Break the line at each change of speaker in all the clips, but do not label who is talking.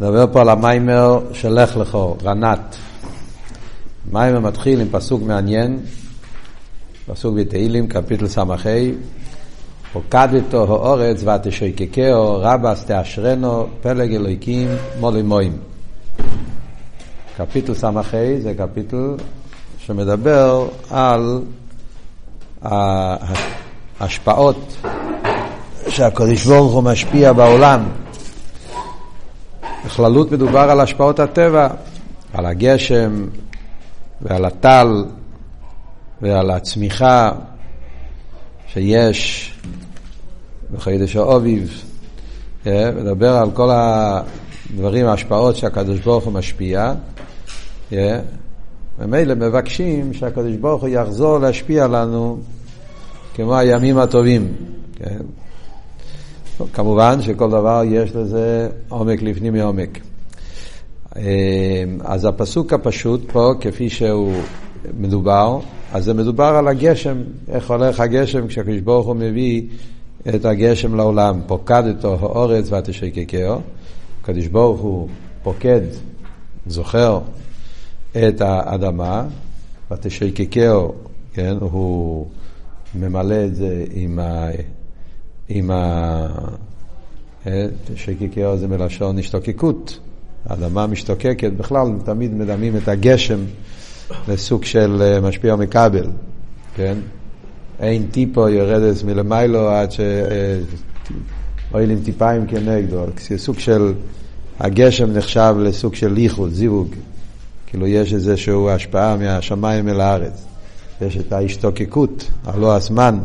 נדבר פה על המיימר של לך לכו, רנת. מיימר מתחיל עם פסוק מעניין, פסוק בתהילים, קפיטל ס"ה, פוקדתו האורץ ותשקקהו, רבס תאשרנו, פלג אלוהיקים, מולי מוים. קפיטל ס"ה זה קפיטל שמדבר על ההשפעות שהקדוש ברוך הוא משפיע בעולם. בכללות מדובר על השפעות הטבע, על הגשם ועל הטל ועל הצמיחה שיש בחידש האוביב. אה, מדבר על כל הדברים, ההשפעות שהקדוש ברוך הוא משפיע. אה, ממילא מבקשים שהקדוש ברוך הוא יחזור להשפיע לנו כמו הימים הטובים. כן? כמובן שכל דבר יש לזה עומק לפנים מעומק. אה, אז הפסוק הפשוט פה, כפי שהוא מדובר, אז זה מדובר על הגשם, איך הולך הגשם כשהקדוש ברוך הוא מביא את הגשם לעולם. פוקדתו האורץ ותשקקהו, הקדוש ברוך הוא פוקד, זוכר את האדמה, ותשקקהו, כן, הוא ממלא את זה עם ה... עם ה... אה, שקיקר זה מלשון השתוקקות. האדמה משתוקקת, בכלל תמיד מדמים את הגשם לסוג של אה, משפיע מכבל, כן? אין טיפו יורדת מלמיילו עד ש... אוהלים אה, טיפיים כנגדו, סוג של, הגשם נחשב לסוג של ייחוד, זיווג, כאילו יש איזושהי השפעה מהשמיים אל הארץ, יש את ההשתוקקות, הלא הזמן,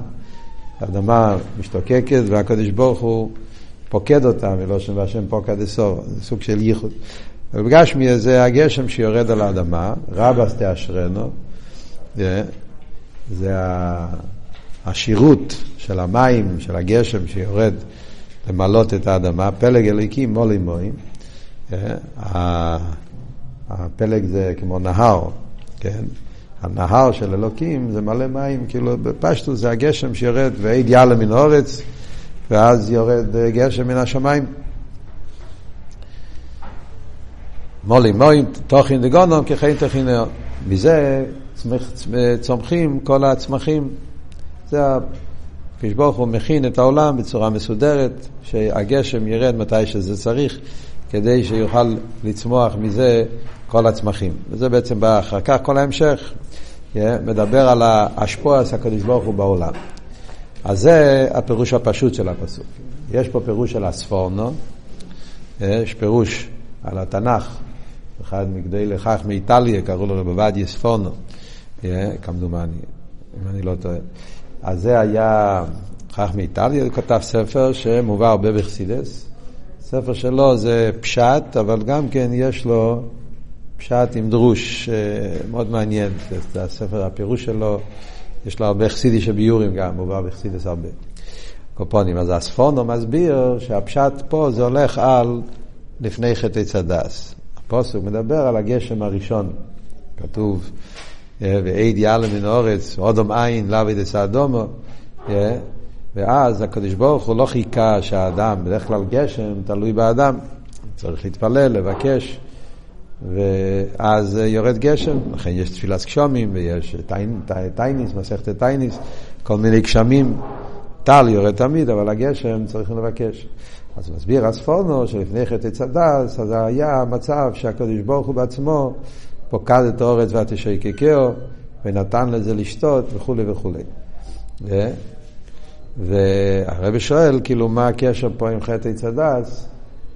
האדמה משתוקקת והקדוש ברוך הוא פוקד אותה, מלושן והשם פוקד אסור, זה סוג של ייחוד. ובגשמי זה הגשם שיורד על האדמה, רבס תאשרנו, זה השירות של המים, של הגשם שיורד למלות את האדמה, פלג אליקים מולי מוים, הפלג זה כמו נהר, כן? הנהר של אלוקים זה מלא מים, כאילו בפשטו זה הגשם שיורד, ועד יאללה מן האורץ, ואז יורד גשם מן השמיים. מולי מוים, תוכין דגונום, כחיים תכינר. מזה צומחים כל הצמחים. זה הקדוש ברוך הוא מכין את העולם בצורה מסודרת, שהגשם ירד מתי שזה צריך, כדי שיוכל לצמוח מזה כל הצמחים. וזה בעצם בא אחר כך כל ההמשך. מדבר על ההשפוע של הקדוש ברוך הוא בעולם. אז זה הפירוש הפשוט של הפסוק. יש פה פירוש של הספורנו, יש פירוש על התנ"ך, אחד מגדי לכך מאיטליה, קראו לו רבבדיה ספורנו, כמדומני, אם אני לא טועה. אז זה היה כך מאיטליה, הוא כתב ספר שמובא הרבה בחסידס. ספר שלו זה פשט, אבל גם כן יש לו פשט עם דרוש מאוד מעניין, זה הספר, הפירוש שלו, יש לו הרבה חסידי שביורים גם, הוא בא בחסידס הרבה. קופונים. אז הספונו מסביר שהפשט פה זה הולך על לפני חטא צדס. הפוסק מדבר על הגשם הראשון, כתוב, אה, ואד יעלה מן הארץ, אדם אין, לעבוד את האדמה, אה, ואז הקדוש ברוך הוא לא חיכה שהאדם, בדרך כלל גשם תלוי באדם, צריך להתפלל, לבקש. ואז יורד גשם, לכן יש תפילת גשמים ויש תענית, מסכת תענית, כל מיני גשמים. טל יורד תמיד, אבל הגשם צריכים לבקש. אז מסביר הספורנו שלפני חטא צדס, אז היה מצב שהקדוש ברוך הוא בעצמו פוקד את האורץ ותשקקהו, ונתן לזה לשתות וכולי וכולי. והרבי שואל, כאילו, מה הקשר פה עם חטא צדס?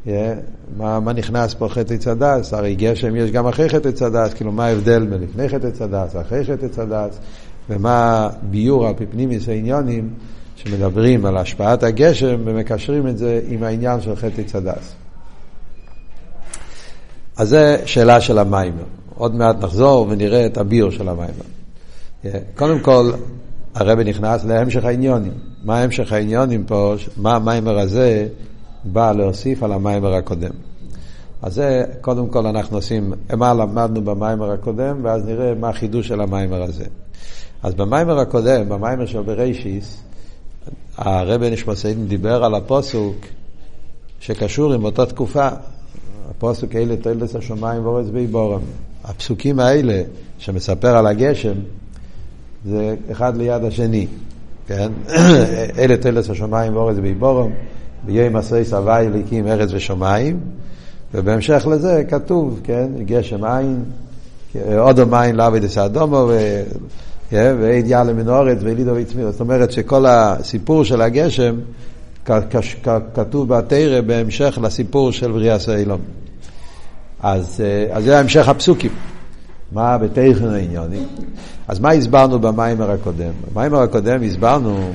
Yeah, מה, מה נכנס פה חטא צדס? הרי גשם יש גם אחרי חטא צדס, כאילו מה ההבדל בין לפני חטא צדס, אחרי חטא צדס, ומה ביור על פי פנימיס העניונים שמדברים על השפעת הגשם ומקשרים את זה עם העניין של חטא צדס. אז זה שאלה של המים. עוד מעט נחזור ונראה את הביור של המים. Yeah, קודם כל, הרבי נכנס להמשך העניונים. מה המשך העניונים פה? מה המיימר הזה? בא להוסיף על המיימר הקודם. אז זה, קודם כל אנחנו עושים, מה למדנו במיימר הקודם, ואז נראה מה החידוש של המיימר הזה. אז במיימר הקודם, במיימר של בראשיס, הרבי נשמע דיבר על הפוסוק שקשור עם אותה תקופה. הפוסק אלה תולדס השמיים ואורץ בי בורם. הפסוקים האלה שמספר על הגשם זה אחד ליד השני, כן? אלה תולדס השמיים ואורץ בי בורם, ביום מעשי סבי אליקים ארץ ושמיים, ובהמשך לזה כתוב, כן? גשם עין, אודום עין לעבד אסאדומו, ועד יאללה מן האורץ ואלידו ויצמיר. זאת אומרת שכל הסיפור של הגשם כתוב בתרא בהמשך לסיפור של בריאס האילום. אז, אה, אז זה המשך הפסוקים. מה בתכן העניונים? אז מה הסברנו במיימר הקודם? במיימר הקודם הסברנו,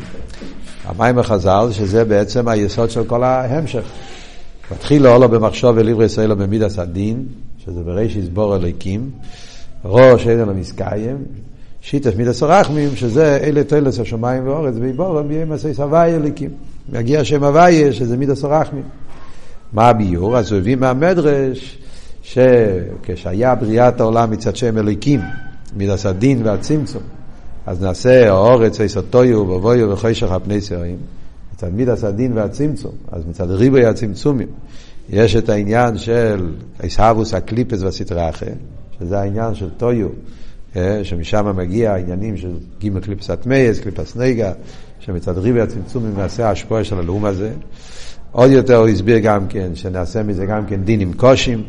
המיימר חז"ל, שזה בעצם היסוד של כל ההמשך. מתחיל לעולו במחשוב ולברי ישראל במידס הדין, שזה בריש יסבור אליקים, ראש אין אלו מסקיים, שיטס מידס הרחמים, שזה אלה תולס השמיים ואורץ, ויבורם יהיה מעשי סבי אליקים. מגיע שם הוויה, שזה מידס הרחמים. מה הביור? אז הוא הביא מהמדרש, שכשהיה בריאת העולם מצד שם אליקים, מידס הדין והצמצום, אז נעשה האורץ עשתויו ובויו וחשך על פני שרים. מצד מידס הדין והצמצום, אז מצד ריבוי הצמצומים, יש את העניין של עיסאוווס הקליפס והסטראחה, שזה העניין של טויו, אה, שמשם מגיע העניינים של גימל קליפות הטמאות, קליפת נוגה, שמצד ריבוי הצמצומים נעשה השפעה של העולם הזה. עוד יותר הוא הסביר גם כן, שנעשה מזה גם כן דינים קשים,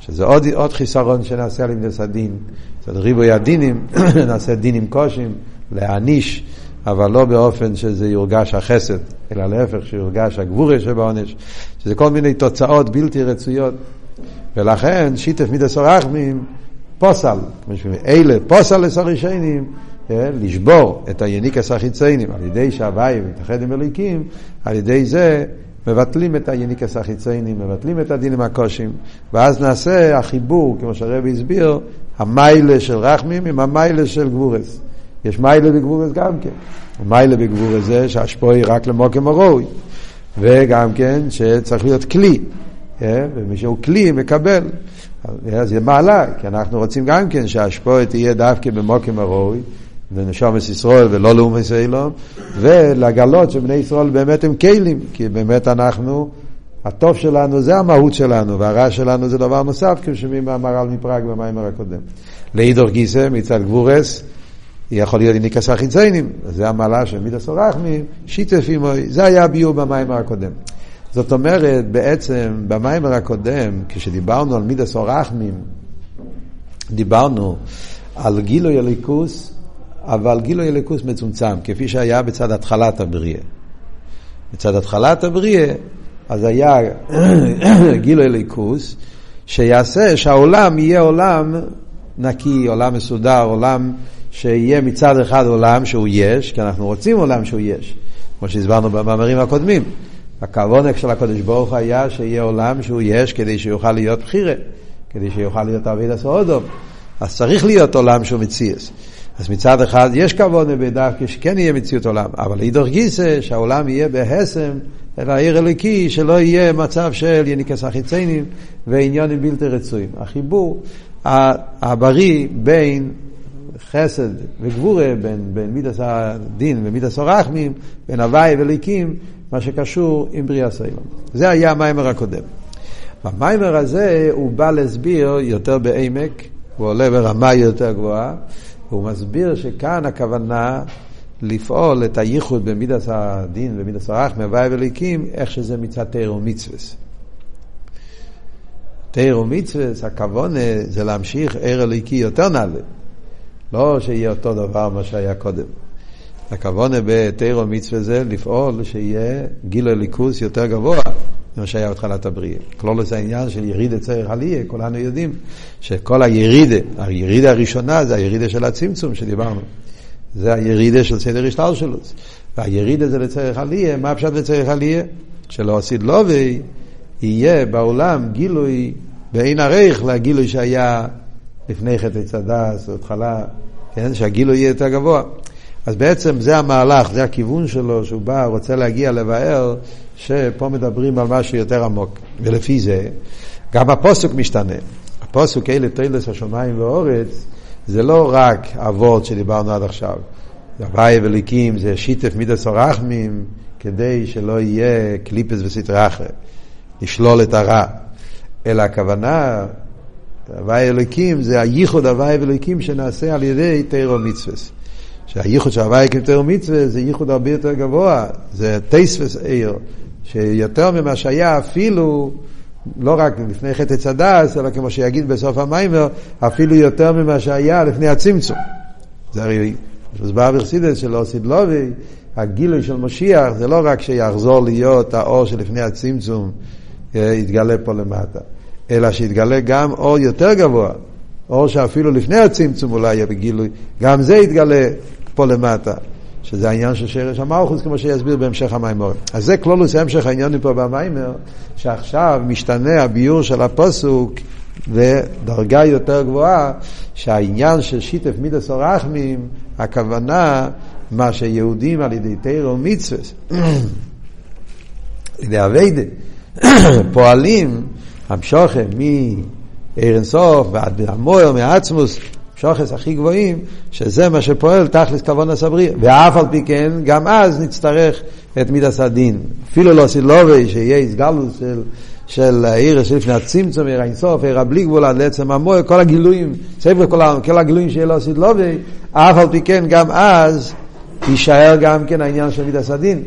שזה עוד, עוד חיסרון שנעשה על מידת הדין. מצד ריבוי הדינים, נעשה דינים קשים, להעניש, אבל לא באופן שזה יורגש החסד, אלא להפך, שיורגש הגבורה שבעונש, שזה כל מיני תוצאות בלתי רצויות. ולכן שיתף מידת הרחמים פוסל, אלה פוסל לסרישיינים, כן? לשבור את היניקס החיציינים על ידי שהוואי מתאחד עם אליקים, על ידי זה מבטלים את היניקס החיציינים, מבטלים את הדינים הקושים, ואז נעשה החיבור, כמו שהרבי הסביר, המיילה של רחמים עם המיילה של גבורס. יש מיילה בגבורס גם כן. המיילה בגבורס זה שהשפוע היא רק למוקם הרוי, וגם כן שצריך להיות כלי, כן? ומי שהוא כלי מקבל. זה מעלה, כי אנחנו רוצים גם כן שההשפועה תהיה דווקא במוקם הרוי, לנשומת ישראל ולא לאומס אילון, ולגלות שבני ישראל באמת הם כלים, כי באמת אנחנו, הטוב שלנו זה המהות שלנו, והרע שלנו זה דבר נוסף, כמו שומעים מהמר"ל מפראג במיימר הקודם. לאידור גיסא מצד גבורס, יכול להיות איניקס החיציינים, זה המעלה של מידס הרחמים, שיתף עמוי, זה היה הביור במיימר הקודם. זאת אומרת, בעצם, במיימר הקודם, כשדיברנו על מידס הרחמים, דיברנו על גילוי הליכוס אבל גילוי אלוקוס מצומצם, כפי שהיה בצד התחלת הבריאה. בצד התחלת הבריאה, אז היה גילוי אלוקוס, שיעשה שהעולם יהיה עולם נקי, עולם מסודר, עולם שיהיה מצד אחד עולם שהוא יש, כי אנחנו רוצים עולם שהוא יש, כמו שהסברנו במאמרים הקודמים. הכוונק של הקדוש ברוך היה שיהיה עולם שהוא יש כדי שיוכל להיות בחירה, כדי שיוכל להיות אביד הסעודום. אז צריך להיות עולם שהוא מציאס. אז מצד אחד יש כבוד בדווקא שכן יהיה מציאות עולם, אבל אידור גיסא שהעולם יהיה בהסם אל העיר אלוקי, שלא יהיה מצב של יניקס החיציינים ועניונים בלתי רצויים. החיבור הבריא בין חסד וגבורה, בין, בין מידת הדין ומידת הרחמים, בין הוי' ואלוקים, מה שקשור עם בריאת העולם. זה היה המאמר הקודם. במאמר הזה הוא בא להסביר יותר בעומק, הוא עולה ברמה יותר גבוהה. והוא מסביר שכאן הכוונה לפעול את הייחוד במידת הדין ומידת הרחמים, הוי' ואלוקים, איך שזה מצד תורה ומצוות. תאר ומצווס, הכוונה זה להמשיך ער אליקי יותר נעלה. לא שיהיה אותו דבר מה שהיה קודם. הכוונה בתאר ומצווה זה לפעול שיהיה גיל הליכוס יותר גבוה ממה שהיה בתחילת הבריאה. כלול זה העניין של ירידה צריך עלייה, כולנו יודעים שכל הירידה, הירידה הראשונה זה הירידה של הצמצום שדיברנו. זה הירידה של סדר השטר שלו. והירידה זה לצריך עלייה, מה פשוט לצריך עלייה? שלא עשית לובי, יהיה בעולם גילוי בעין ערך לגילוי שהיה לפני חטא צדס, התחלה, כן? שהגילוי יהיה יותר גבוה. אז בעצם זה המהלך, זה הכיוון שלו, שהוא בא, רוצה להגיע לבאר, שפה מדברים על משהו יותר עמוק. ולפי זה, גם הפוסק משתנה. הפוסק אלה תוילס השמיים ואורץ, זה לא רק אבות שדיברנו עד עכשיו. הוואי וליקים זה שיתף מידס הרחמים, כדי שלא יהיה קליפס וסטרחה, לשלול את הרע. אלא הכוונה, הוואי אלוקים זה הייחוד הוואי אלוקים שנעשה על ידי תירו מצווה. שהייחוד של הוואי אלוקים תירו מצווה זה ייחוד הרבה יותר גבוה, זה טייספס עיר, שיותר ממה שהיה אפילו לא רק לפני חטא צדס, אלא כמו שיגיד בסוף המיימר, אפילו יותר ממה שהיה לפני הצמצום. זה הרי מוסבר בחסידס של אוסיד לובי, הגילוי של משיח זה לא רק שיחזור להיות האור שלפני הצמצום אה, יתגלה פה למטה, אלא שיתגלה גם אור יותר גבוה, אור שאפילו לפני הצמצום אולי יהיה בגילוי, גם זה יתגלה פה למטה. שזה העניין של שרש המלכוס, כמו שיסביר בהמשך המיימורים. אז זה כלולוס המשך העניין פה במיימר, שעכשיו משתנה הביור של הפוסוק ודרגה יותר גבוהה, שהעניין של שיתף מידס אורחמים, הכוונה, מה שיהודים על ידי תירו מצווה, על ידי אביידה, פועלים, המשוכם מארן סוף ועד המויר, מעצמוס, שוחס הכי גבוהים, שזה מה שפועל תכלס כבון הסבריא. ואף על פי כן, גם אז נצטרך את מידס הדין. אפילו לא סילובי, שיהיה הסגלוס של, של העיר שלפני הצמצום, עיר האינסוף, עיר הבלי גבול עד לעצם המוער, כל הגילויים, ספר כל, כל הגילויים שיהיה לא סילובי, אף על פי כן, גם אז יישאר גם כן העניין של מידס הדין.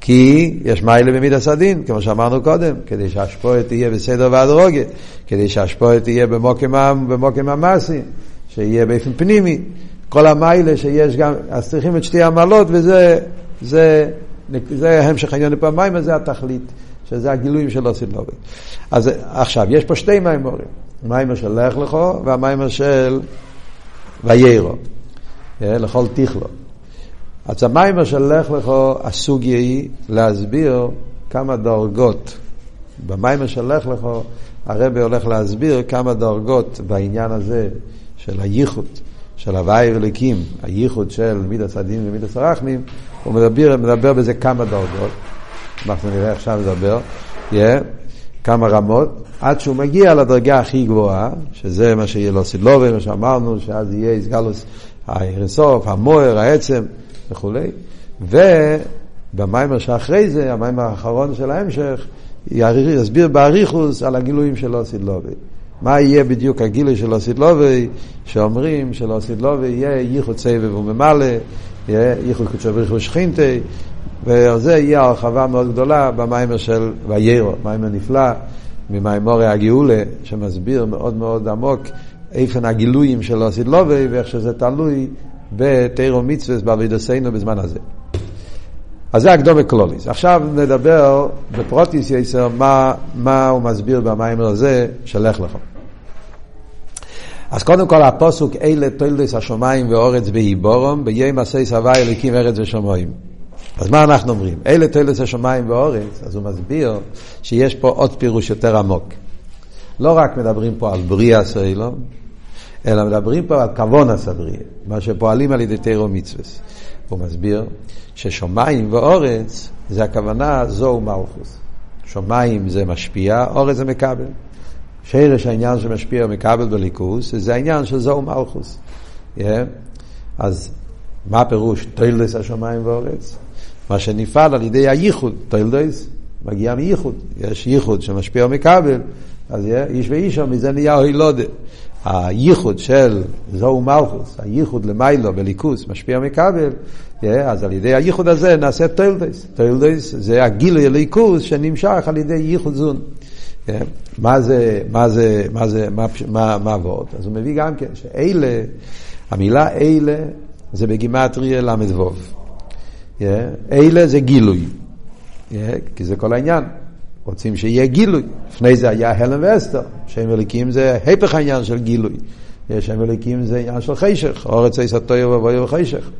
כי יש מיילה במידס הדין, כמו שאמרנו קודם, כדי שהשפועת תהיה בסדר והדרוגה, כדי שהשפועת תהיה במוקם המעשים. שיהיה באופן פנימי, כל המיילה שיש גם, אז צריכים את שתי המעלות וזה זה, זה המשך העניין לפעמיים, זה התכלית, שזה הגילויים של עושים לו. אז עכשיו, יש פה שתי מיימורים, מיימר של לך לכו והמיימר של ויירו, אה, לכל תכלו. אז המיימר של לך לכו, הסוגיה היא להסביר כמה דרגות. במיימר של לך לכו, הרבי הולך להסביר כמה דרגות בעניין הזה של הייחוד, של הוואי וליקים, הייחוד של מידס הדין ומידס הרחמים, הוא מדבר, מדבר בזה כמה דרגות, אנחנו נראה עכשיו לדבר, yeah, כמה רמות, עד שהוא מגיע לדרגה הכי גבוהה, שזה מה שיהיה לו סילובי, מה שאמרנו, שאז יהיה איסגלוס האירסוף, המוער, העצם וכולי, ובמיימר שאחרי זה, המיימר האחרון של ההמשך, יסביר באריכוס על הגילויים של אוסידלובי. מה יהיה בדיוק הגילוי של העתיד לבוא, שאומרים שלעתיד לבוא יהיה ייחוד סובב וממלא, יהיה ייחוד קודשא בריך הוא ושכינתיה, ועל זה יהיה הרחבה מאוד גדולה במאמר של וירא, מאמר נפלא ממאמרי הגאולה, שמסביר מאוד מאוד עמוק אופן הגילויים של העתיד לבוא ואיך שזה תלוי בתורה ומצוות בעבודתנו בזמן הזה. אז זה הקדמה כללית. עכשיו נדבר בפרטיות יותר מה, מה הוא מסביר במאמר הזה של לך לך. אז קודם כל הפוסוק אלה תולדס השמיים ואורץ בהיבורום ביום מעשי סבי אליקים ארץ ושמיים. אז מה אנחנו אומרים? אלה תולדס השמיים ואורץ, אז הוא מסביר שיש פה עוד פירוש יותר עמוק. לא רק מדברים פה על בריאה סוילום, אלא מדברים פה על כוון הסבריה, מה שפועלים על ידי תירו מצווה. הוא מסביר ששמיים ואורץ זה הכוונה זו מלכוס. שמיים זה משפיע, אורץ זה מקבל. שורש העניין שמשפיע ומקבל באלוקות, זה העניין של ז"א ומלכות. Yeah. אז מה הפירוש תולדות השמיים והארץ? מה שנפעל על ידי הייחוד, תולדות מגיע מייחוד. יש ייחוד שמשפיע ומקבל, אז yeah, איש ואישה, מזה נהיה הילודה. הייחוד של ז"א ומלכות, הייחוד למעלה באלוקות, משפיע מקבל, אז על ידי הייחוד הזה נעשה תולדות. תולדות זה הגילוי אלוקות שנמשך על ידי ייחוד זו"ן. מה זה, מה זה, מה זה, מה, מה, מה עבוד? אז הוא מביא גם כן שאלה, המילה אלה זה בגימטריה ל"ו. אלה זה גילוי, כי זה כל העניין. רוצים שיהיה גילוי. לפני זה היה הלם ואסתר. שם אליקים זה הפך העניין של גילוי. שם אליקים זה עניין של חשך. אורץ עץ התויר ובויר וחשך.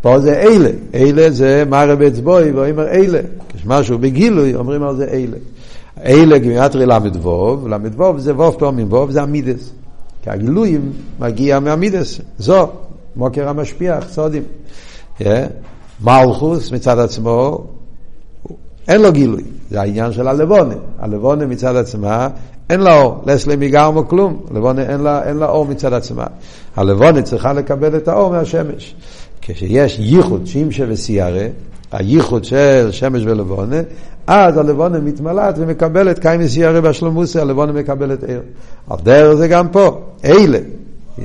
פה זה אלה. אלה זה מראה באצבוי ואומר אלה. כשמשהו בגילוי אומרים על זה אלה. אלה גימטרי ל"ו, ל"ו זה ווב פעמים ווב זה המידס. כי הגילויים מגיע מהמידס. זו, מוקר המשפיח, סודים. מלכוס מצד עצמו אין לו גילוי, זה העניין של הלבונה. הלבונה מצד עצמה, אין לה אור, לסלי מגרמו כלום, הלבונה אין לה, אין לה אור מצד עצמה. הלבונה צריכה לקבל את האור מהשמש. כשיש ייחוד שמשא וסיהרא, הייחוד של שמש ולבנה, אז הלבנה מתמלאת ומקבלת קיימא סיהרא באשלמותא, הלבנה מקבלת אור. על דרך זה גם פה, אלה,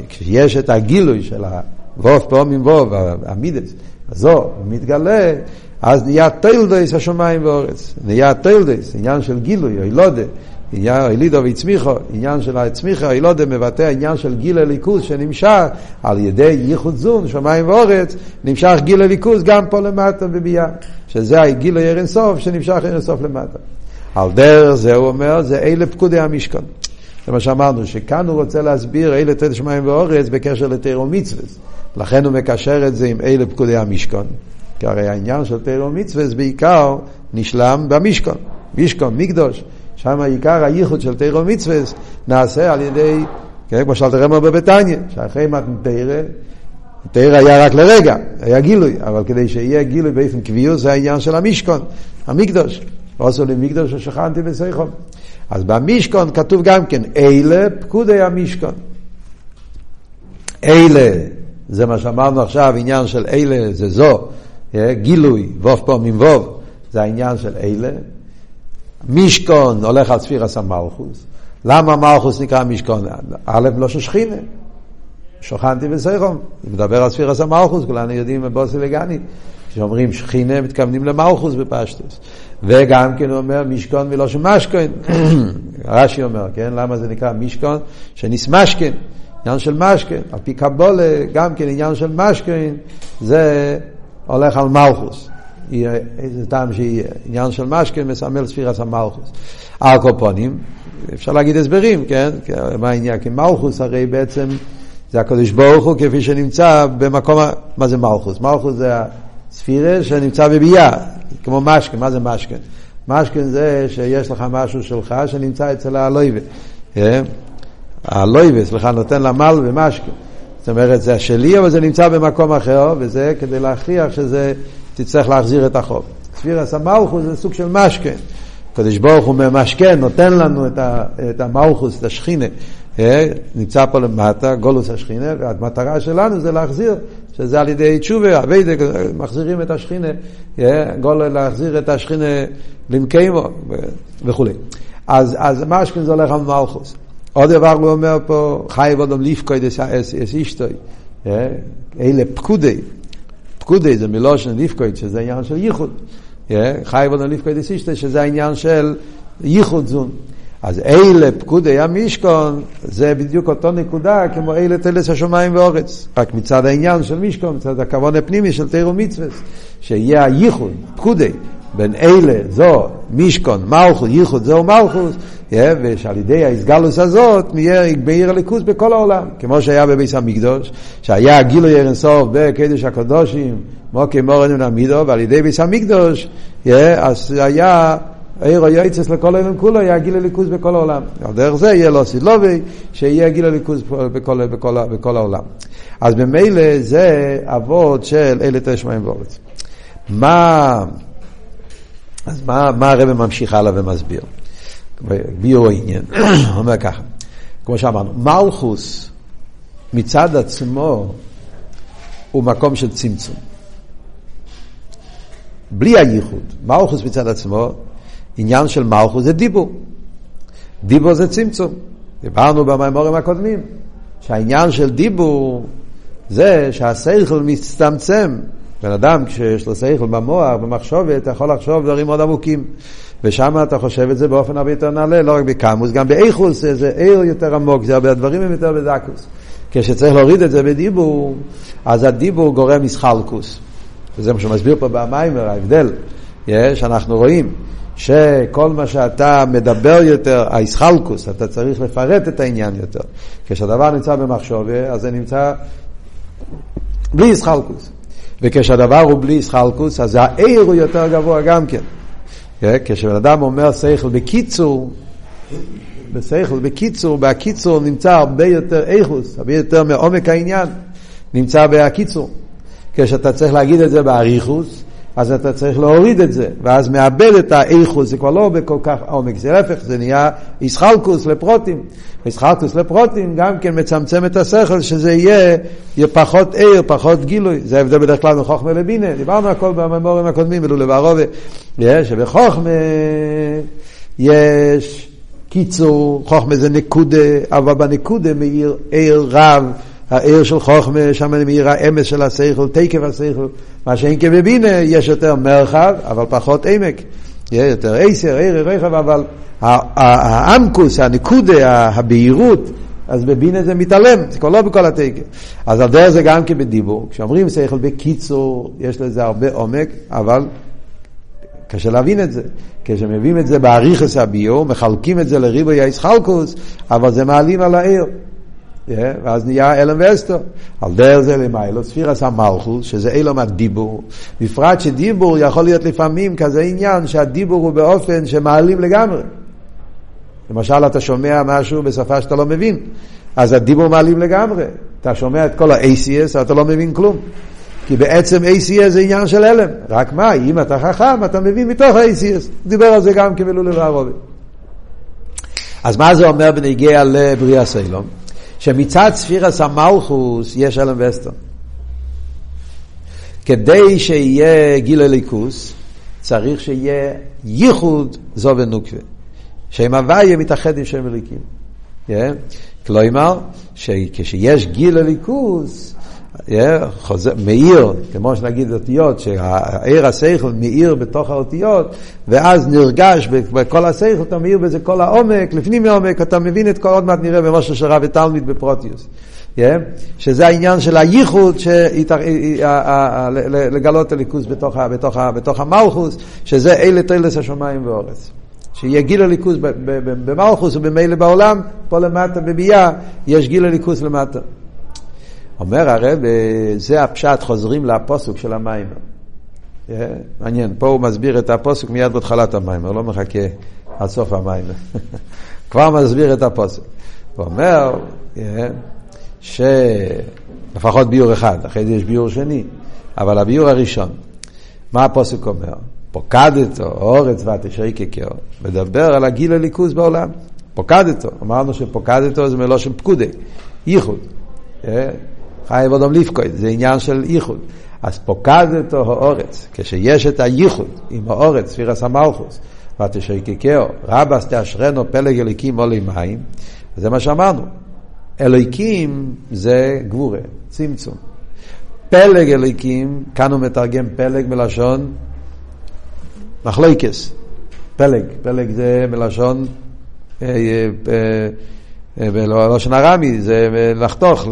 כשיש את הגילוי של הוו פעמים וו, המידות, הז"א, מתגלה, אז נהיה תולדות השמיים והארץ, נהיה טיילדס, עניין של גילוי, אילודה, עניין הלידה והצמיחה, עניין של הצמיחה, אילודה מבטא עניין של גילוי אלוקות שנמשך על ידי ייחוד זון, שמיים ואורץ, נמשך גיל הליכוז גם פה למטה בביאה, שזה הגיל העיר אינסוף שנמשך עיר אינסוף למטה. על דרך זה הוא אומר, זה אלה פקודי המשכון. זה מה שאמרנו, שכאן הוא רוצה להסביר אלה תת שמיים ואורץ בקשר לתירו מצווה. לכן הוא מקשר את זה עם אלה פקודי המשכון. כי הרי העניין של תירו מצווה בעיקר נשלם במשכון. משכון, מקדוש. שם עיקר הייחוד של תירו מצווה נעשה על ידי, כן, כמו שאלת רמר בביתניה, שאחרי מתנתרא, תרא היה רק לרגע, היה גילוי, אבל כדי שיהיה גילוי באופן קביעוס זה העניין של המשכון, המקדוש. עשו לי מקדוש ששכנתי בסייחום. אז במשכון כתוב גם כן, אלה פקודי המשכון. אלה, זה מה שאמרנו עכשיו, עניין של אלה זה זו, גילוי, ווב פעמים ווב, זה העניין של אלה. משכון הולך על ספירס המלכוס. למה מלכוס נקרא משכון? א', לא ששכינה. שוכנתי בסייחום. זה מדבר על ספירס המלכוס, כולנו יודעים בבוסי וגני. כשאומרים שכינה, מתכוונים למלכוס בפשטוס. וגם כן הוא אומר משכון מלושן משכון. רש"י אומר, כן? למה זה נקרא משכון? שנסמשכן. עניין של משכן. על פי קבולה, גם כן עניין של משכן, זה הולך על מלכוס. איזה טעם שיהיה. עניין של משכן מסמל ספירס המלכוס. על קופונים, אפשר להגיד הסברים, כן? מה העניין? כי מלכוס הרי בעצם זה הקדוש ברוך הוא כפי שנמצא במקום, מה זה מלכוס? מלכוס זה הספירה שנמצא בביאה, כמו משכן, מה זה משכן? משכן זה שיש לך משהו שלך שנמצא אצל הלויבה. כן? הלויבה, סליחה, נותן לה מל ומשכן. זאת אומרת, זה שלי, אבל זה נמצא במקום אחר, וזה כדי להכריח שזה תצטרך להחזיר את החוב. ספירס המלכוס זה סוג של משכן. הקדוש ברוך הוא ממשכן, נותן לנו את המלכוס, את השכינה. אה, נמצא פה למטה, גולוס השכינה, והמטרה שלנו זה להחזיר, שזה על ידי תשובה, אביידה, מחזירים את השכינה, אה, גול להחזיר את השכינה למקיימו וכולי. אז, אז משכן זה הולך על מלכוס. עוד דבר הוא אומר פה, חי ואדם ליפקוי דס אישתוי. אה, אלה פקודי, פקודי זה מלושן ליפקויד, שזה עניין של ייחוד. חי ולא ליפקויד איסישטה, שזה העניין של ייחוד זון. אז אלה פקודי המשכון, זה בדיוק אותו נקודה כמו אלה תלס השמיים ואורץ. רק מצד העניין של משכון, מצד הכבוד הפנימי של תירו מצווה, שיהיה הייחוד, פקודי, בין אלה, זו, משכון, מלכות, ייחוד, זו מלכות, ושעל ידי ההסגלוס הזאת נהיה בעיר הליכוז בכל העולם, כמו שהיה בביס המקדוש, שהיה גילוי ערן סוף בקדש הקדושים, מוקי מורן ונמידו, ועל ידי ביס המקדוש, אז היה עיר היועצס לכל העולם כולו, היה גיל הליכוז בכל העולם. על דרך זה יהיה לו סילובי, שיהיה גיל הליכוז בכל, בכל, בכל העולם. אז ממילא זה אבות של אלה תשמעים ואורץ. מה... אז מה, מה הרב ממשיך הלאה ומסביר? ביור העניין. אומר ככה, כמו שאמרנו, מלכוס מצד עצמו הוא מקום של צמצום. בלי הייחוד, מלכוס מצד עצמו, עניין של מלכוס זה דיבור. דיבור זה צמצום. דיברנו במימורים הקודמים, שהעניין של דיבור זה שהשכל מצטמצם בן אדם, כשיש לו שכל במוח, במחשובת, אתה יכול לחשוב דברים מאוד עמוקים. ושם אתה חושב את זה באופן הרבה יותר נעלה, לא רק בקמוס, גם באיכוס זה עיר יותר עמוק, זה הרבה הדברים הם יותר בדקוס. כשצריך להוריד את זה בדיבור, אז הדיבור גורם מסחלקוס. וזה מה שמסביר פה במיימר, ההבדל, שאנחנו רואים שכל מה שאתה מדבר יותר, האיסחלקוס, אתה צריך לפרט את העניין יותר. כשהדבר נמצא במחשובה, אז זה נמצא בלי איסחלקוס. וכשהדבר הוא בלי איסחלקוס, אז העיר הוא יותר גבוה גם כן. כן. כשבן אדם אומר שכל בקיצור, בשכל בקיצור, בהקיצור נמצא הרבה יותר איכוס, הרבה יותר מעומק העניין, נמצא בהקיצור. כשאתה צריך להגיד את זה באריכוס, אז אתה צריך להוריד את זה, ואז מאבד את האיכות, זה כבר לא בכל כך עומק, זה להפך, זה נהיה איסחלקוס לפרוטים. איסחלקוס לפרוטים גם כן מצמצם את השכל, שזה יהיה, יהיה פחות עיר, פחות גילוי. זה ההבדל בדרך כלל מחוכמה לבינה, דיברנו הכל בממורים הקודמים, ולו לבערובה, שבחוכמה יש קיצור, חוכמה זה נקודה, אבל בנקודה מאיר עיר רב. העיר של חוכמה, שם מאיר האמס של השכל, תקף השכל, מה שאין כבבינה, יש יותר מרחב, אבל פחות עמק. יהיה יותר עשר, עיר, רכב, אבל האמקוס, הנקודה, הבהירות, אז בבינה זה מתעלם, זה כבר לא בכל התקף. אז על דרך זה גם כן בדיבור. כשאומרים שכל בקיצור, יש לזה הרבה עומק, אבל קשה להבין את זה. כשמביאים את זה באריכס הביור, מחלקים את זה לריבוי הישחלקוס, אבל זה מעלים על העיר. ואז נהיה אלם ואסתו. על דרך זה למיילו, ספירס המלכוס, שזה אילום הדיבור. בפרט שדיבור יכול להיות לפעמים כזה עניין שהדיבור הוא באופן שמעלים לגמרי. למשל, אתה שומע משהו בשפה שאתה לא מבין, אז הדיבור מעלים לגמרי. אתה שומע את כל ה-ACS, אתה לא מבין כלום. כי בעצם ACS זה עניין של הלם. רק מה, אם אתה חכם, אתה מבין מתוך ה-ACS. דיבר על זה גם כמילול לבערובי. אז מה זה אומר בנגיע לבריאה סיילום? שמצד ספירס המלכוס יש אלם וסטר. כדי שיהיה גיל הליכוס, צריך שיהיה ייחוד זו ונוקבה. שם הוויה מתאחד עם שם אליקים. Yeah. כלומר, שכשיש גיל הליכוס, חוזר, מאיר, כמו שנגיד אותיות, שהעיר השכל מאיר בתוך האותיות, ואז נרגש בכל השכל, אתה מאיר בזה כל העומק, לפנים מעומק, אתה מבין את כל, עוד מעט נראה במשה של רבי תלמיד בפרוטיוס. Yeah, שזה העניין של הייחוד, לגלות הליכוז בתוך, בתוך, בתוך המלכוס, שזה אלה תלס השמיים ואורץ. שיהיה גיל הליכוז במלכוס ובמילא בעולם, פה למטה בביאה יש גיל הליכוז למטה. אומר הרב, זה הפשט, חוזרים לפוסוק של המים. אה, מעניין, פה הוא מסביר את הפוסק מיד בהתחלת המים, הוא לא מחכה עד סוף המים. כבר מסביר את הפוסק. הוא אומר אה, שלפחות ביור אחד, אחרי זה יש ביור שני, אבל הביור הראשון, מה הפוסק אומר? פוקדתו, אורץ ותשרי כקר, מדבר על הגיל הליכוז בעולם. פוקדתו, אמרנו שפוקדתו זה מלושן פקודי, ייחוד. אה, חי ואודום ליפקוי, זה עניין של ייחוד. אז פוקדתו האורץ, כשיש את הייחוד עם האורץ, ספירס המלכוס, ותשקקהו, רבס תאשרנו פלג אליקים עולי מים, זה מה שאמרנו. אלוהיקים זה גבורה, צמצום. פלג אלוהיקים, כאן הוא מתרגם פלג מלשון מחלקס. פלג, פלג זה מלשון אה, אה, בלשון ארמי זה לחתוך,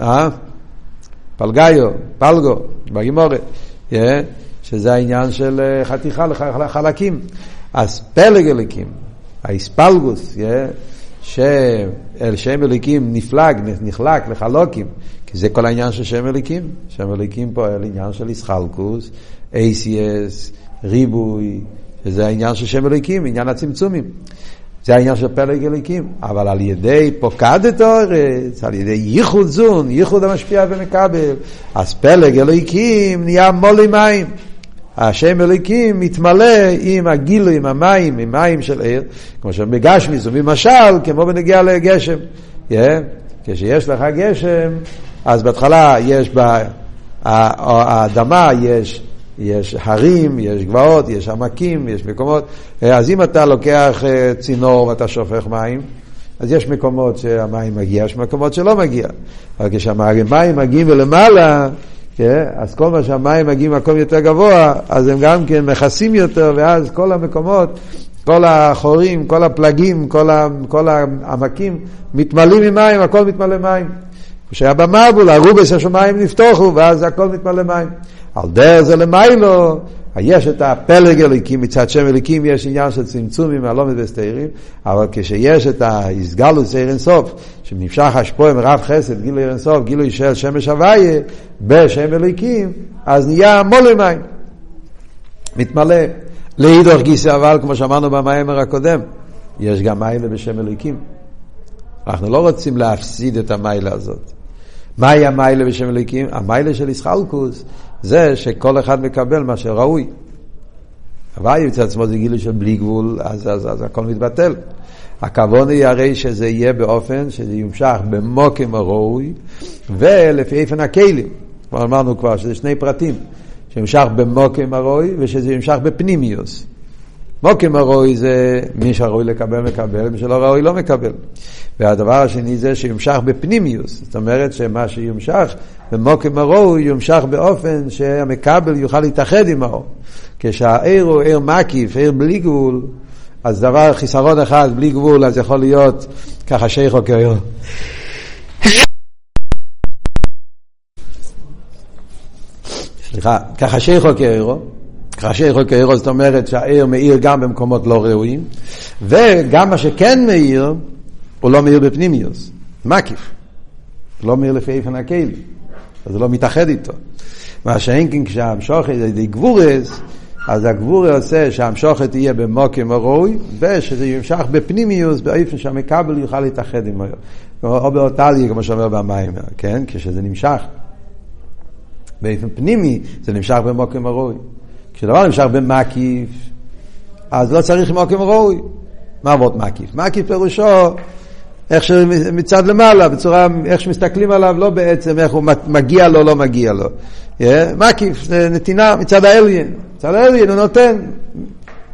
אה? פלגאיו, פלגו, בגימורת, שזה העניין של אה, חתיכה לחלקים. אז פלג אליקים, האספלגוס, ששם אליקים נפלג, נחלק לחלוקים, כי זה כל העניין של שם אליקים. שם אליקים פועל עניין של איסחלקוס, אייסיאס, ריבוי, שזה העניין של שם אליקים, עניין הצמצומים. זה העניין של פלג אליקים, אבל על ידי פוקדת אורץ, על ידי ייחוד זון, ייחוד המשפיע ומקבל, אז פלג אליקים נהיה מולי מים. השם אליקים מתמלא עם הגילוי, עם המים, עם מים של עיר, כמו שבגשמיס ובמשל, כמו בנגיע לגשם. Yeah, כשיש לך גשם, אז בהתחלה יש באדמה, יש יש הרים, יש גבעות, יש עמקים, יש מקומות. אז אם אתה לוקח אה, צינור ואתה שופך מים, אז יש מקומות שהמים מגיע, יש מקומות שלא מגיע. אבל כשהמים מגיעים מלמעלה, כן, אז כל מה שהמים מגיעים ממקום יותר גבוה, אז הם גם כן מכסים יותר, ואז כל המקומות, כל החורים, כל הפלגים, כל, העמקים מתמלאים עם מים, הכל מתמלא מים. כשהיה במבול, הרובס השמיים נפתוחו, ואז הכל מתמלא מים. על דרך זה למיילו, יש את הפלג אליקים, מצד שם אליקים יש עניין של צמצומים, הלומד וסתירים, אבל כשיש את ההסגלות סעיר אינסוף, שנמשך השפוע מרב חסד, גילוי אינסוף, גילוי של שמש הוויה, בשם אליקים, אז נהיה מולי מים, מתמלא. לאידוך גיסא אבל, כמו שאמרנו במאמר הקודם, יש גם מיילה בשם אליקים. אנחנו לא רוצים להפסיד את המיילה הזאת. מהי המיילה בשם אליקים? המיילה של ישחלקוס זה שכל אחד מקבל מה שראוי. הוואי מצד עצמו זה גילוי של בלי גבול, אז, אז, אז הכל מתבטל. הכוון היא הרי שזה יהיה באופן שזה יומשך במוקם הראוי ולפי איפן הכלים. כבר אמרנו כבר שזה שני פרטים, שימשך במוקם הראוי ושזה ימשך בפנימיוס. מוקם הראוי זה מי שראוי לקבל מקבל, מי שלא ראוי לא מקבל. והדבר השני זה שיומשך בפנימיוס, זאת אומרת שמה שיומשך במוקם הראוי יומשך באופן שהמקבל יוכל להתאחד עם האור. כשהעיר הוא עיר מקיף, עיר בלי גבול, אז דבר, חיסרון אחד, בלי גבול, אז יכול להיות ככה שייכו כאיר. סליחה, ככה שייכו כאירו, ככה שייכו כאירו זאת אומרת שהעיר מאיר גם במקומות לא ראויים, וגם מה שכן מאיר, הוא לא מאיר בפנימיוס, מקיף. לא מאיר לפי איפן הכלים, אז הוא לא מתאחד איתו. מה שאין כן כשהמשוך על ידי גבורס, אז הגבורה עושה שהמשוכת תהיה במוקם הראוי, ושזה ימשך בפנימיוס, באופן שהמקבל יוכל להתאחד עם היום. או באותליה, כמו שאומר במים, כן? כשזה נמשך באופן פנימי, זה נמשך במוקם הראוי. כשדבר נמשך במקיף, אז לא צריך מוקם ראוי. מה עבוד מקיף? מקיף פירושו איך שמצד למעלה, בצורה, איך שמסתכלים עליו, לא בעצם איך הוא מגיע לו, לא מגיע לו. Yeah, מקיף, זה נתינה מצד האליין. מצד האליין הוא נותן.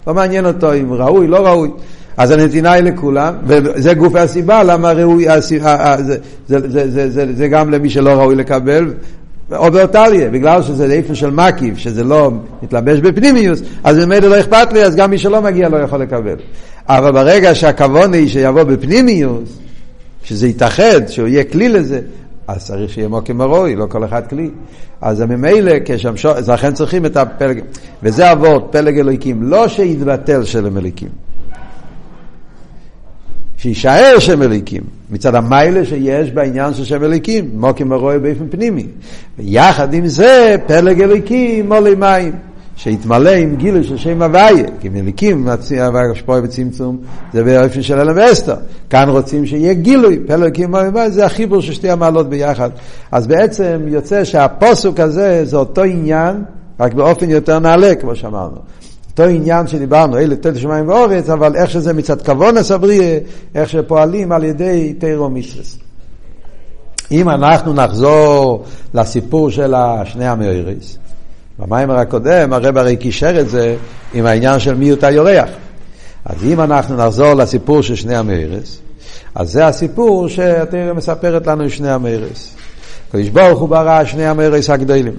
לא מעניין אותו אם ראוי, לא ראוי. אז הנתינה היא לכולם, וזה גוף הסיבה למה ראוי, זה, זה, זה, זה, זה, זה גם למי שלא ראוי לקבל, או באותליה, בגלל שזה איפה של מקיף, שזה לא מתלבש בפנימיוס, אז ממילא לא אכפת לי, אז גם מי שלא מגיע לא יכול לקבל. אבל ברגע שהכוון היא שיבוא בפנימיוס, שזה יתאחד, שהוא יהיה כלי לזה, אז צריך שיהיה מוקם הרוי, לא כל אחד כלי. אז ממילא, כשהמשור, אז לכן צריכים את הפלג, וזה אבות, פלג אלוהיקים, לא שיתבטל של אלוהיקים. שיישאר שם אליקים, מצד המיילה שיש בעניין של שם אליקים, מוקים הרוי באופן פנימי. ויחד עם זה, פלג אליקים מולי מים. שיתמלא עם גילוי של שם הוויה, כי מליקים, השפוע בצמצום, זה באופן של אלם ואסתר. כאן רוצים שיהיה גילוי, פלוקים הוויה, זה החיבור של שתי המעלות ביחד. אז בעצם יוצא שהפוסוק הזה זה אותו עניין, רק באופן יותר נעלה, כמו שאמרנו. אותו עניין שדיברנו, אלה תל שמיים ואורץ, אבל איך שזה מצד כוונס הבריאה, איך שפועלים על ידי תירו מיסרס. אם אנחנו נחזור לסיפור של שני המאיריס, במיימר הקודם הרב הרי קישר את זה עם העניין של מיעוט היורח. אז אם אנחנו נחזור לסיפור של שני המארס, אז זה הסיפור שהתרא מספרת לנו שני המארס. הקדוש ברוך הוא ברא שני המארס הגדולים.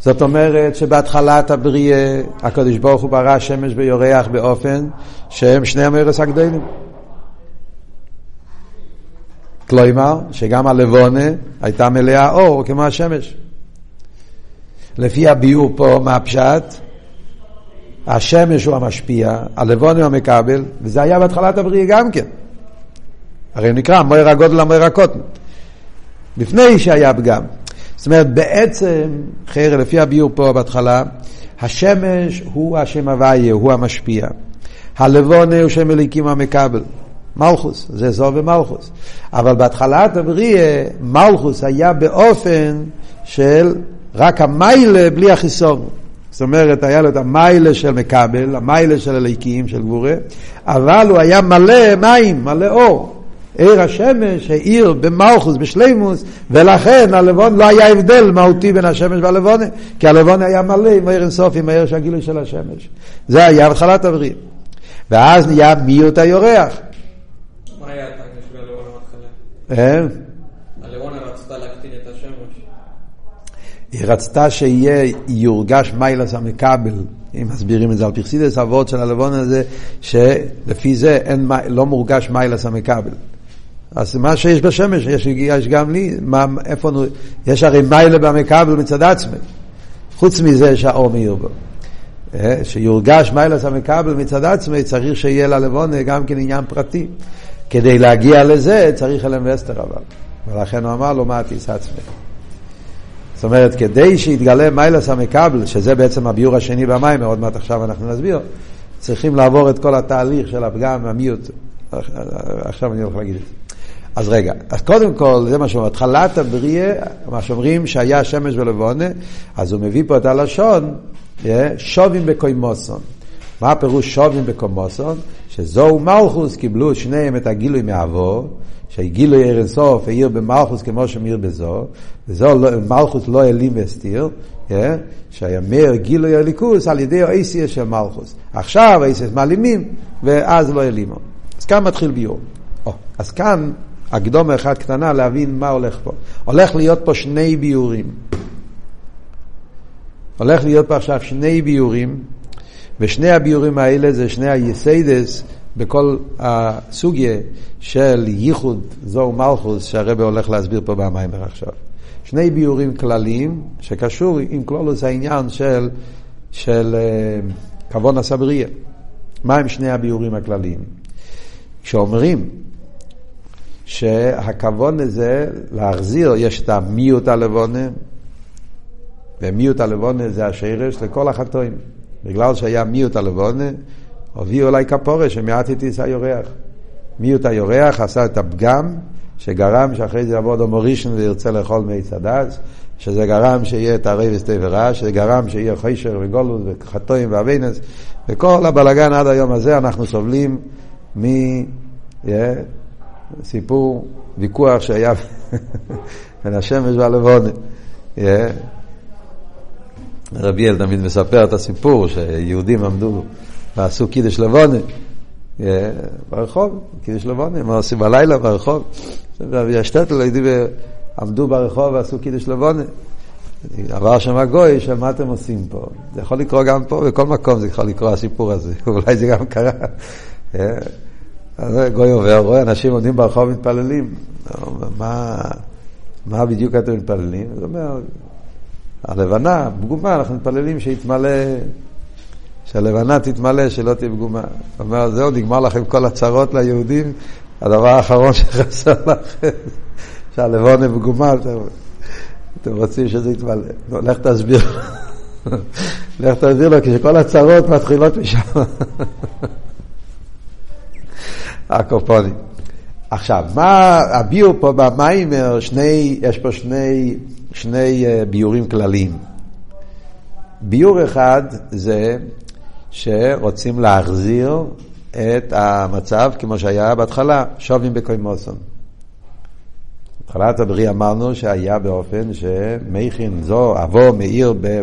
זאת אומרת שבהתחלת הבריאה הקדוש ברוך הוא ברא שמש ויורח באופן שהם שני המארס הגדולים. כלומר, שגם הלבונה הייתה מלאה אור כמו השמש. לפי הביאור פה מהפשט, השמש הוא המשפיע, הלבון הוא המקבל, וזה היה בהתחלת הבריאה גם כן. הרי נקרא מויר הגודל המויר הקוטן. לפני שהיה פגם. זאת אומרת, בעצם, חיירה, לפי הביאור פה בהתחלה, השמש הוא השם הוויה, הוא המשפיע. הלבון הוא שם אליקים המקבל. מלכוס, זה זו ומלכוס. אבל בהתחלת הבריאה, מלכוס היה באופן של רק המיילה בלי החיסון. זאת אומרת, היה לו את המיילה של מקבל, המיילה של הליקים, של גבורה, אבל הוא היה מלא מים, מלא אור. עיר השמש העיר במלכוס, בשלימוס, ולכן הלבון לא היה הבדל מהותי בין השמש והלבון, כי הלבון היה מלא עם עיר אינסוף, עם העיר של הגילוי של השמש. זה היה התחלת הבריא. ואז נהיה מיעוט היורח.
מה היה הטקטיקה של? הלבון רצתה להקטין את השמש.
היא רצתה שיהיה, יורגש מיילס המקבל, אם מסבירים את זה על פרסידס אבות של הלבון הזה, שלפי זה אין, לא מורגש מיילס המקבל. אז מה שיש בשמש, יש, יש גם לי, מה, איפה, יש הרי מיילה במקבל מצד עצמי. חוץ מזה שהאור מאיר בו. אה, שיורגש מיילס המקבל מצד עצמי, צריך שיהיה ללבון גם כן עניין פרטי. כדי להגיע לזה צריך אלם ואסתר אבל. ולכן הוא אמר לו, מה תיס עצמי. זאת אומרת, כדי שיתגלה מיילס המקבל, שזה בעצם הביור השני במים, עוד מעט עכשיו אנחנו נסביר, צריכים לעבור את כל התהליך של הפגם, המיעוט. עכשיו אני הולך להגיד את זה. אז רגע, אז קודם כל, זה מה שאומר, התחלת הבריאה, מה שאומרים שהיה שמש ולבונה, אז הוא מביא פה את הלשון, שובים בקוימוסון. מה הפירוש שובים בקוימוסון? שזוהו מלכוס קיבלו שניהם את הגילוי מעבור, שגילוי ער אינסוף העיר במלכוס כמו שמאיר בזו, וזו לא, מלכוס לא העלים והסתיר, שיאמר גילוי הליכוס על ידי האייסיה של מלכוס. עכשיו האייסיה מעלימים, ואז לא העלימו. אז כאן מתחיל ביור. אז כאן הקדומה אחת קטנה להבין מה הולך פה. הולך להיות פה שני ביורים. הולך להיות פה עכשיו שני ביורים, ושני הביורים האלה זה שני היסיידס בכל הסוגיה של ייחוד זו מלכוס שהרבא הולך להסביר פה במיימר עכשיו. שני ביורים כלליים שקשור עם כלולוס העניין של, של uh, כבון הסבריה. מה הם שני הביורים הכלליים? כשאומרים שהכבון הזה להחזיר, יש את המיעוט הלבונה, ומיעוט הלבונה זה השרש לכל החטאים. בגלל שהיה מיעוט הלבונה, הביאו אליי כפורה שמעט איתי היורח. מיעוט היורח עשה את הפגם שגרם שאחרי זה יבוא אדום ראשון וירצה לאכול מעץ הדס, שזה גרם שיהיה את הרי וסטי ורע, שזה גרם שיהיה חישר וגולוס וחטואים ואבינס, וכל הבלגן עד היום הזה אנחנו סובלים מסיפור, ויכוח שהיה בין השמש והלבונה. רבי אל תמיד מספר את הסיפור שיהודים עמדו ועשו קידש לבונה ברחוב, קידש לבונה, מה עושים בלילה ברחוב. והשטטל עמדו ברחוב ועשו קידש לבונה. עבר שם הגוי, שמה אתם עושים פה? זה יכול לקרות גם פה, בכל מקום זה יכול לקרות הסיפור הזה, אולי זה גם קרה. אז גוי עובר, רואה אנשים עומדים ברחוב ומתפללים. מה, מה בדיוק אתם מתפללים? הוא אומר, הלבנה, פגומה, אנחנו מתפללים שיתמלא, שהלבנה תתמלא, שלא תהיה פגומה. הוא אומר, זהו, נגמר לכם כל הצרות ליהודים, הדבר האחרון שחסר לכם, שהלבונה פגומה, אתם, רוצים שזה יתמלא. לא, לך תסביר. לך תסביר לו, כשכל הצרות מתחילות משם. הקופונים. עכשיו, מה הביאו פה במיימר, שני, יש פה שני שני אה, ביורים כלליים. ביור אחד זה שרוצים להחזיר את המצב כמו שהיה בהתחלה, שובים בקוימוסון. בהתחלת הבריאה אמרנו שהיה באופן שמכין זו, אבו מאיר, ב...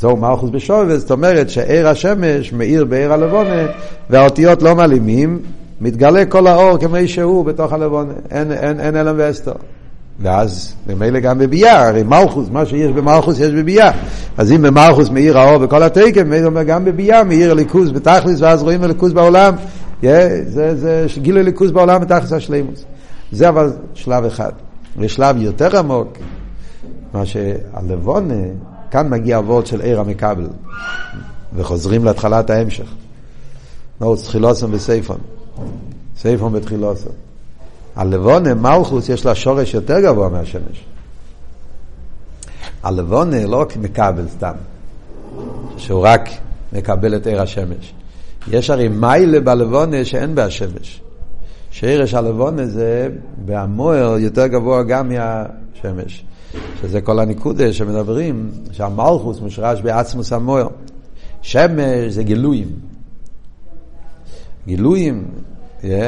זו מלכוס בשובל, זאת אומרת שעיר השמש מאיר בעיר הלבונה והאותיות לא מעלימים, מתגלה כל האור כמי שהוא בתוך הלבונה, אין, אין, אין אלם ואסתר. ואז ממילא גם בביאה, הרי מלכוס, מה שיש במלכוס יש בביאה. אז אם במלכוס מאיר האור בכל התקן, ממילא אומר גם בביאה מאיר הליכוז בתכלס, ואז רואים הליכוז בעולם. Yeah, זה, זה גילוי ליכוז בעולם בתכלס השלימוס. זה אבל שלב אחד. ושלב יותר עמוק, מה שהלבונה, כאן מגיע אבות של עיר המקבל, וחוזרים להתחלת ההמשך. נוץ תחילוסון וסייפון. סייפון בתחילוסון. הלבונה, מלכוס, יש לה שורש יותר גבוה מהשמש. הלבונה לא רק מקבל סתם, שהוא רק מקבל את עיר השמש. יש הרי מיילה בלבונה שאין בהשמש. שערש הלבונה זה בהמוער יותר גבוה גם מהשמש. שזה כל הניקודה שמדברים, שהמלכוס מושרש בעצמוס המוער. שמש זה גילויים. גילויים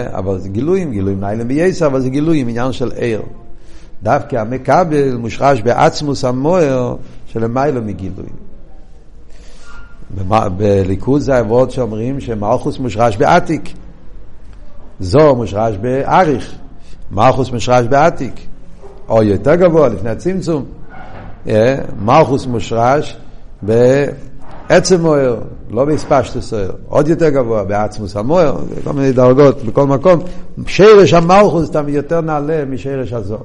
אבל זה גילויים, גילויים ניילם בייסר, אבל זה גילויים, עניין של עיר. דווקא המקבל מושרש בעצמוס המוער שלמיילו מגילויים. בליכוד זה העבוד שאומרים שמלכוס מושרש בעתיק. זו מושרש באריך, מלכוס מושרש בעתיק. או יותר גבוה, לפני הצמצום. מלכוס מושרש עצם מוער, לא בהספשטוס סוער, עוד יותר גבוה, בעצמוס המוער, כל מיני דרגות בכל מקום. שרש המלכוס תמיד יותר נעלה משרש הזו.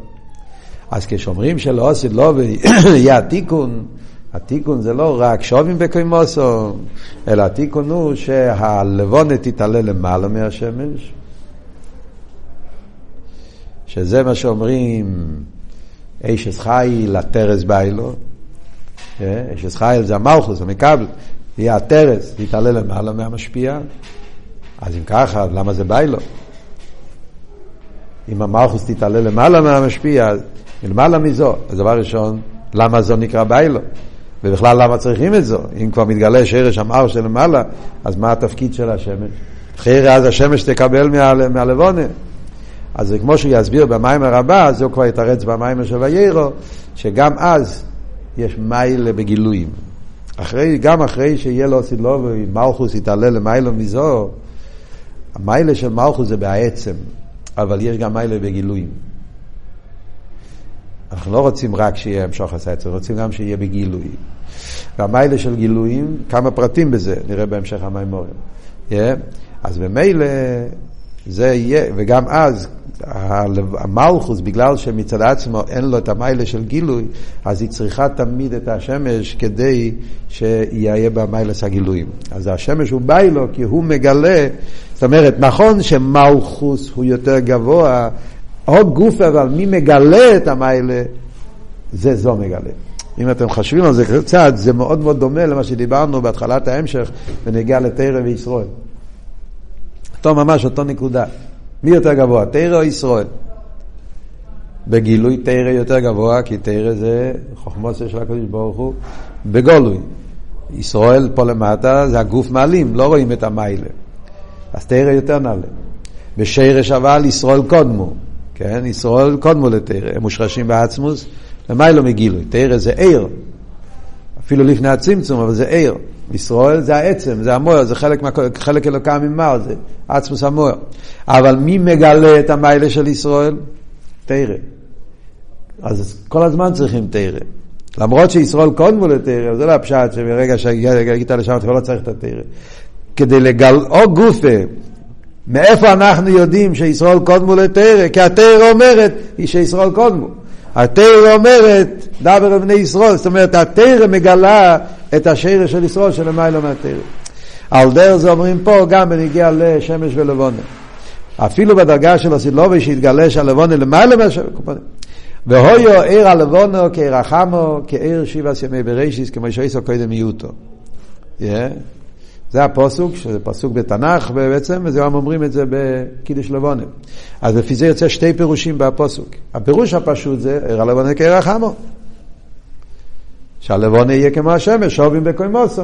אז כשאומרים שלא עשית לא ויהיה התיקון, התיקון זה לא רק שובים בקוימוסו, אלא התיקון הוא שהלבונת תתעלה למעלה מהשמש, שזה מה שאומרים איש חי לטרס ביילו, אשס חייל זה המלכוס, המקבל, יהיה הטרס, יתעלה למעלה מהמשפיע. אז אם ככה, למה זה ביילו? אם המלכוס תתעלה למעלה מהמשפיע, למעלה מזו, אז דבר ראשון, למה זו נקרא ביילו? ובכלל למה צריכים את זו? אם כבר מתגלה שרש המר שלמעלה, אז מה התפקיד של השמש? אחרי אז השמש תקבל מהלבונה. אז כמו שהוא יסביר במים הרבה, אז הוא כבר יתרץ במים של ויירו, שגם אז יש מיילה בגילויים. אחרי, גם אחרי שיהיה לו סילוב ומלכוס יתעלה למיילו מזו, המיילה של מלכוס זה בעצם, אבל יש גם מיילה בגילויים. אנחנו לא רוצים רק שיהיה המשוך הסייצר, רוצים גם שיהיה בגילוי. והמיילה של גילויים, כמה פרטים בזה, נראה בהמשך המימורים. Yeah. אז במילא זה יהיה, וגם אז המלכוס, בגלל שמצד עצמו אין לו את המיילה של גילוי, אז היא צריכה תמיד את השמש כדי שיהיה בה מיילס הגילויים. אז השמש הוא ביי לו כי הוא מגלה, זאת אומרת, נכון שמלכוס הוא יותר גבוה, או גוף, אבל מי מגלה את המיילה, זה זו מגלה. אם אתם חושבים על זה קצת, זה מאוד מאוד דומה למה שדיברנו בהתחלת ההמשך ונגיע לתרא וישראל. אותו ממש, אותו נקודה. מי יותר גבוה, תרא או ישראל? בגילוי תרא יותר גבוה, כי תרא זה חוכמות של הקדוש ברוך הוא בגולוי. ישראל פה למטה זה הגוף מעלים, לא רואים את המיילה. אז תרא יותר נעלה. בשרש אבל ישראל קודמו, כן? ישראל קודמו לתרא, הם מושרשים בעצמוס, למיילו מגילוי. תרא זה עיר, אפילו לפני הצמצום, אבל זה עיר. ישראל זה העצם, זה המויר, זה חלק, חלק אלוקם ממר, זה עצמוס המויר. אבל מי מגלה את המיילה של ישראל? תרא. אז כל הזמן צריכים תרא. למרות שישראל קודמו לתרא, זה לא הפשט שברגע שהגעת לשם אתה לא צריך את התרא. כדי לגל... או גופה, מאיפה אנחנו יודעים שישראל קודמו לתרא? כי התרא אומרת היא שישראל קודמו. התרא אומרת, דבר על בני ישראל, זאת אומרת, התרא מגלה את השרש של ישראל שלמיילא מהתרא. על דרך זה אומרים פה גם בנגיע לשמש ולבונה. אפילו בדרגה של הסילובי שהתגלה שהלבונה למעלה מהשמש. והויו עיר הלבונו כעיר החמו, כעיר שבעת ימי בראשיס, כמו שעשו קודם מיעוטו. זה הפוסוק, שזה פסוק בתנ"ך בעצם, וזה גם אומרים את זה בקידוש לבונה. אז לפי זה יוצא שתי פירושים בפוסוק. הפירוש הפשוט זה, עיר הלבונה כעיר החמו. שהלבונה יהיה כמו השמש, שובים בקוימוסו.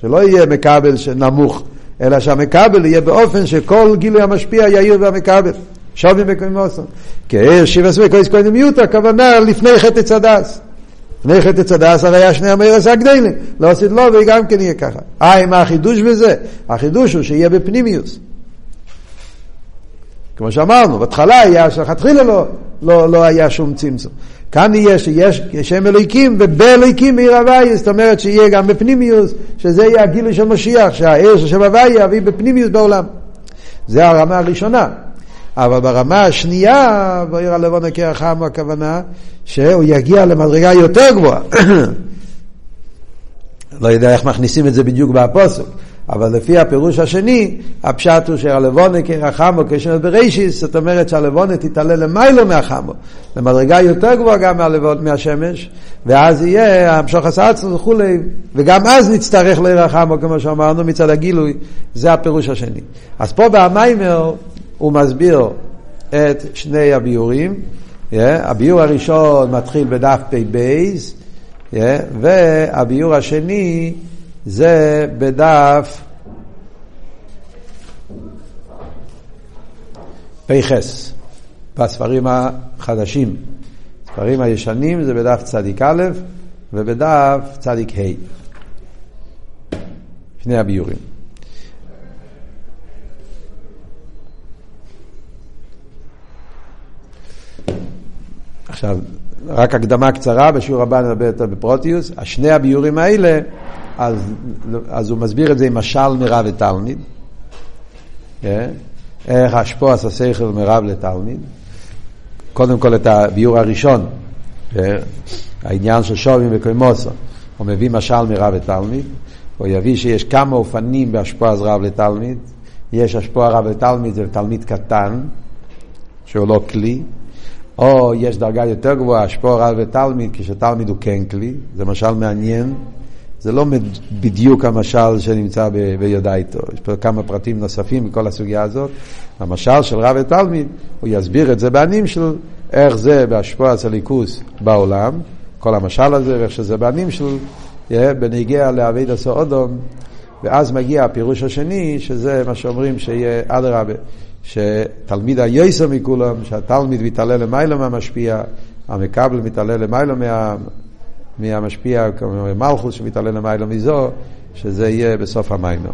שלא יהיה מקבל נמוך, אלא שהמקבל יהיה באופן שכל גילוי המשפיע יאיר והמקבל. שובים בקוימוסו. כעיר שיבה סבי קויס קוידמיותא, הכוונה לפני חטא צדס. לפני חטא צדס הרי היה שני המרס הגדלים, לא עשית לו וגם כן יהיה ככה. אה, מה החידוש בזה? החידוש הוא שיהיה בפנימיוס. כמו שאמרנו, בהתחלה היה, שלכתחילה לא, לא, לא היה שום צמצום. כאן יהיה שיש שם אלוהיקים ובאלוהיקים עיר הוויה, זאת אומרת שיהיה גם בפנימיוס, שזה יהיה הגילוי של משיח, שהעיר של שם הוויה יביא בפנימיוס בעולם. זה הרמה הראשונה. אבל ברמה השנייה, בעיר הלבון הקרח הכוונה, שהוא יגיע למדרגה יותר גבוהה. לא יודע איך מכניסים את זה בדיוק בפוסק, אבל לפי הפירוש השני, הפשט הוא שהלבונה כרחמו כשמת ברישיס, זאת אומרת שהלבונה תתעלה למיילו מהחמו, למדרגה יותר גבוהה גם מהלבון, מהשמש, ואז יהיה המשוך הסעצנו וכולי, וגם אז נצטרך לרחמו כמו שאמרנו מצד הגילוי, זה הפירוש השני. אז פה במיימר הוא מסביר את שני הביורים, yeah, הביור הראשון מתחיל בדף פ"ב, yeah, והביור השני זה בדף פ"ח, בספרים החדשים. הספרים הישנים זה בדף צדיק א' ובדף צדיק ה'. שני הביורים. עכשיו, רק הקדמה קצרה, בשיעור הבא נדבר יותר בפרוטיוס. השני הביורים האלה אז, אז הוא מסביר את זה עם משל מרב ותלמיד. אה? איך עשה שכל מרב לתלמיד. קודם כל את הביור הראשון, אה? העניין של שובים וקוימוסו. הוא מביא משל מרב ותלמיד. הוא יביא שיש כמה אופנים בהשפוע רב לתלמיד. יש השפוע רב לתלמיד, זה תלמיד קטן, שהוא לא כלי. או יש דרגה יותר גבוהה, השפוע רב לתלמיד, כשתלמיד הוא כן כלי. זה משל מעניין. זה לא בדיוק המשל שנמצא ביודאיתו, יש פה כמה פרטים נוספים בכל הסוגיה הזאת. המשל של רב ותלמיד, הוא יסביר את זה בענים של איך זה בהשפוע הצליקוס בעולם, כל המשל הזה, ואיך שזה בענים של בנגיע לעביד עשו אודום, ואז מגיע הפירוש השני, שזה מה שאומרים שיהיה אדרבה, שתלמיד היסר מכולם, שהתלמיד מתעלה למעלה מהמשפיע, המקבל מתעלה למעלה מה... מהמשפיע, כמו מלכוס שמתעלה למעלה מזו, שזה יהיה בסוף המיינו.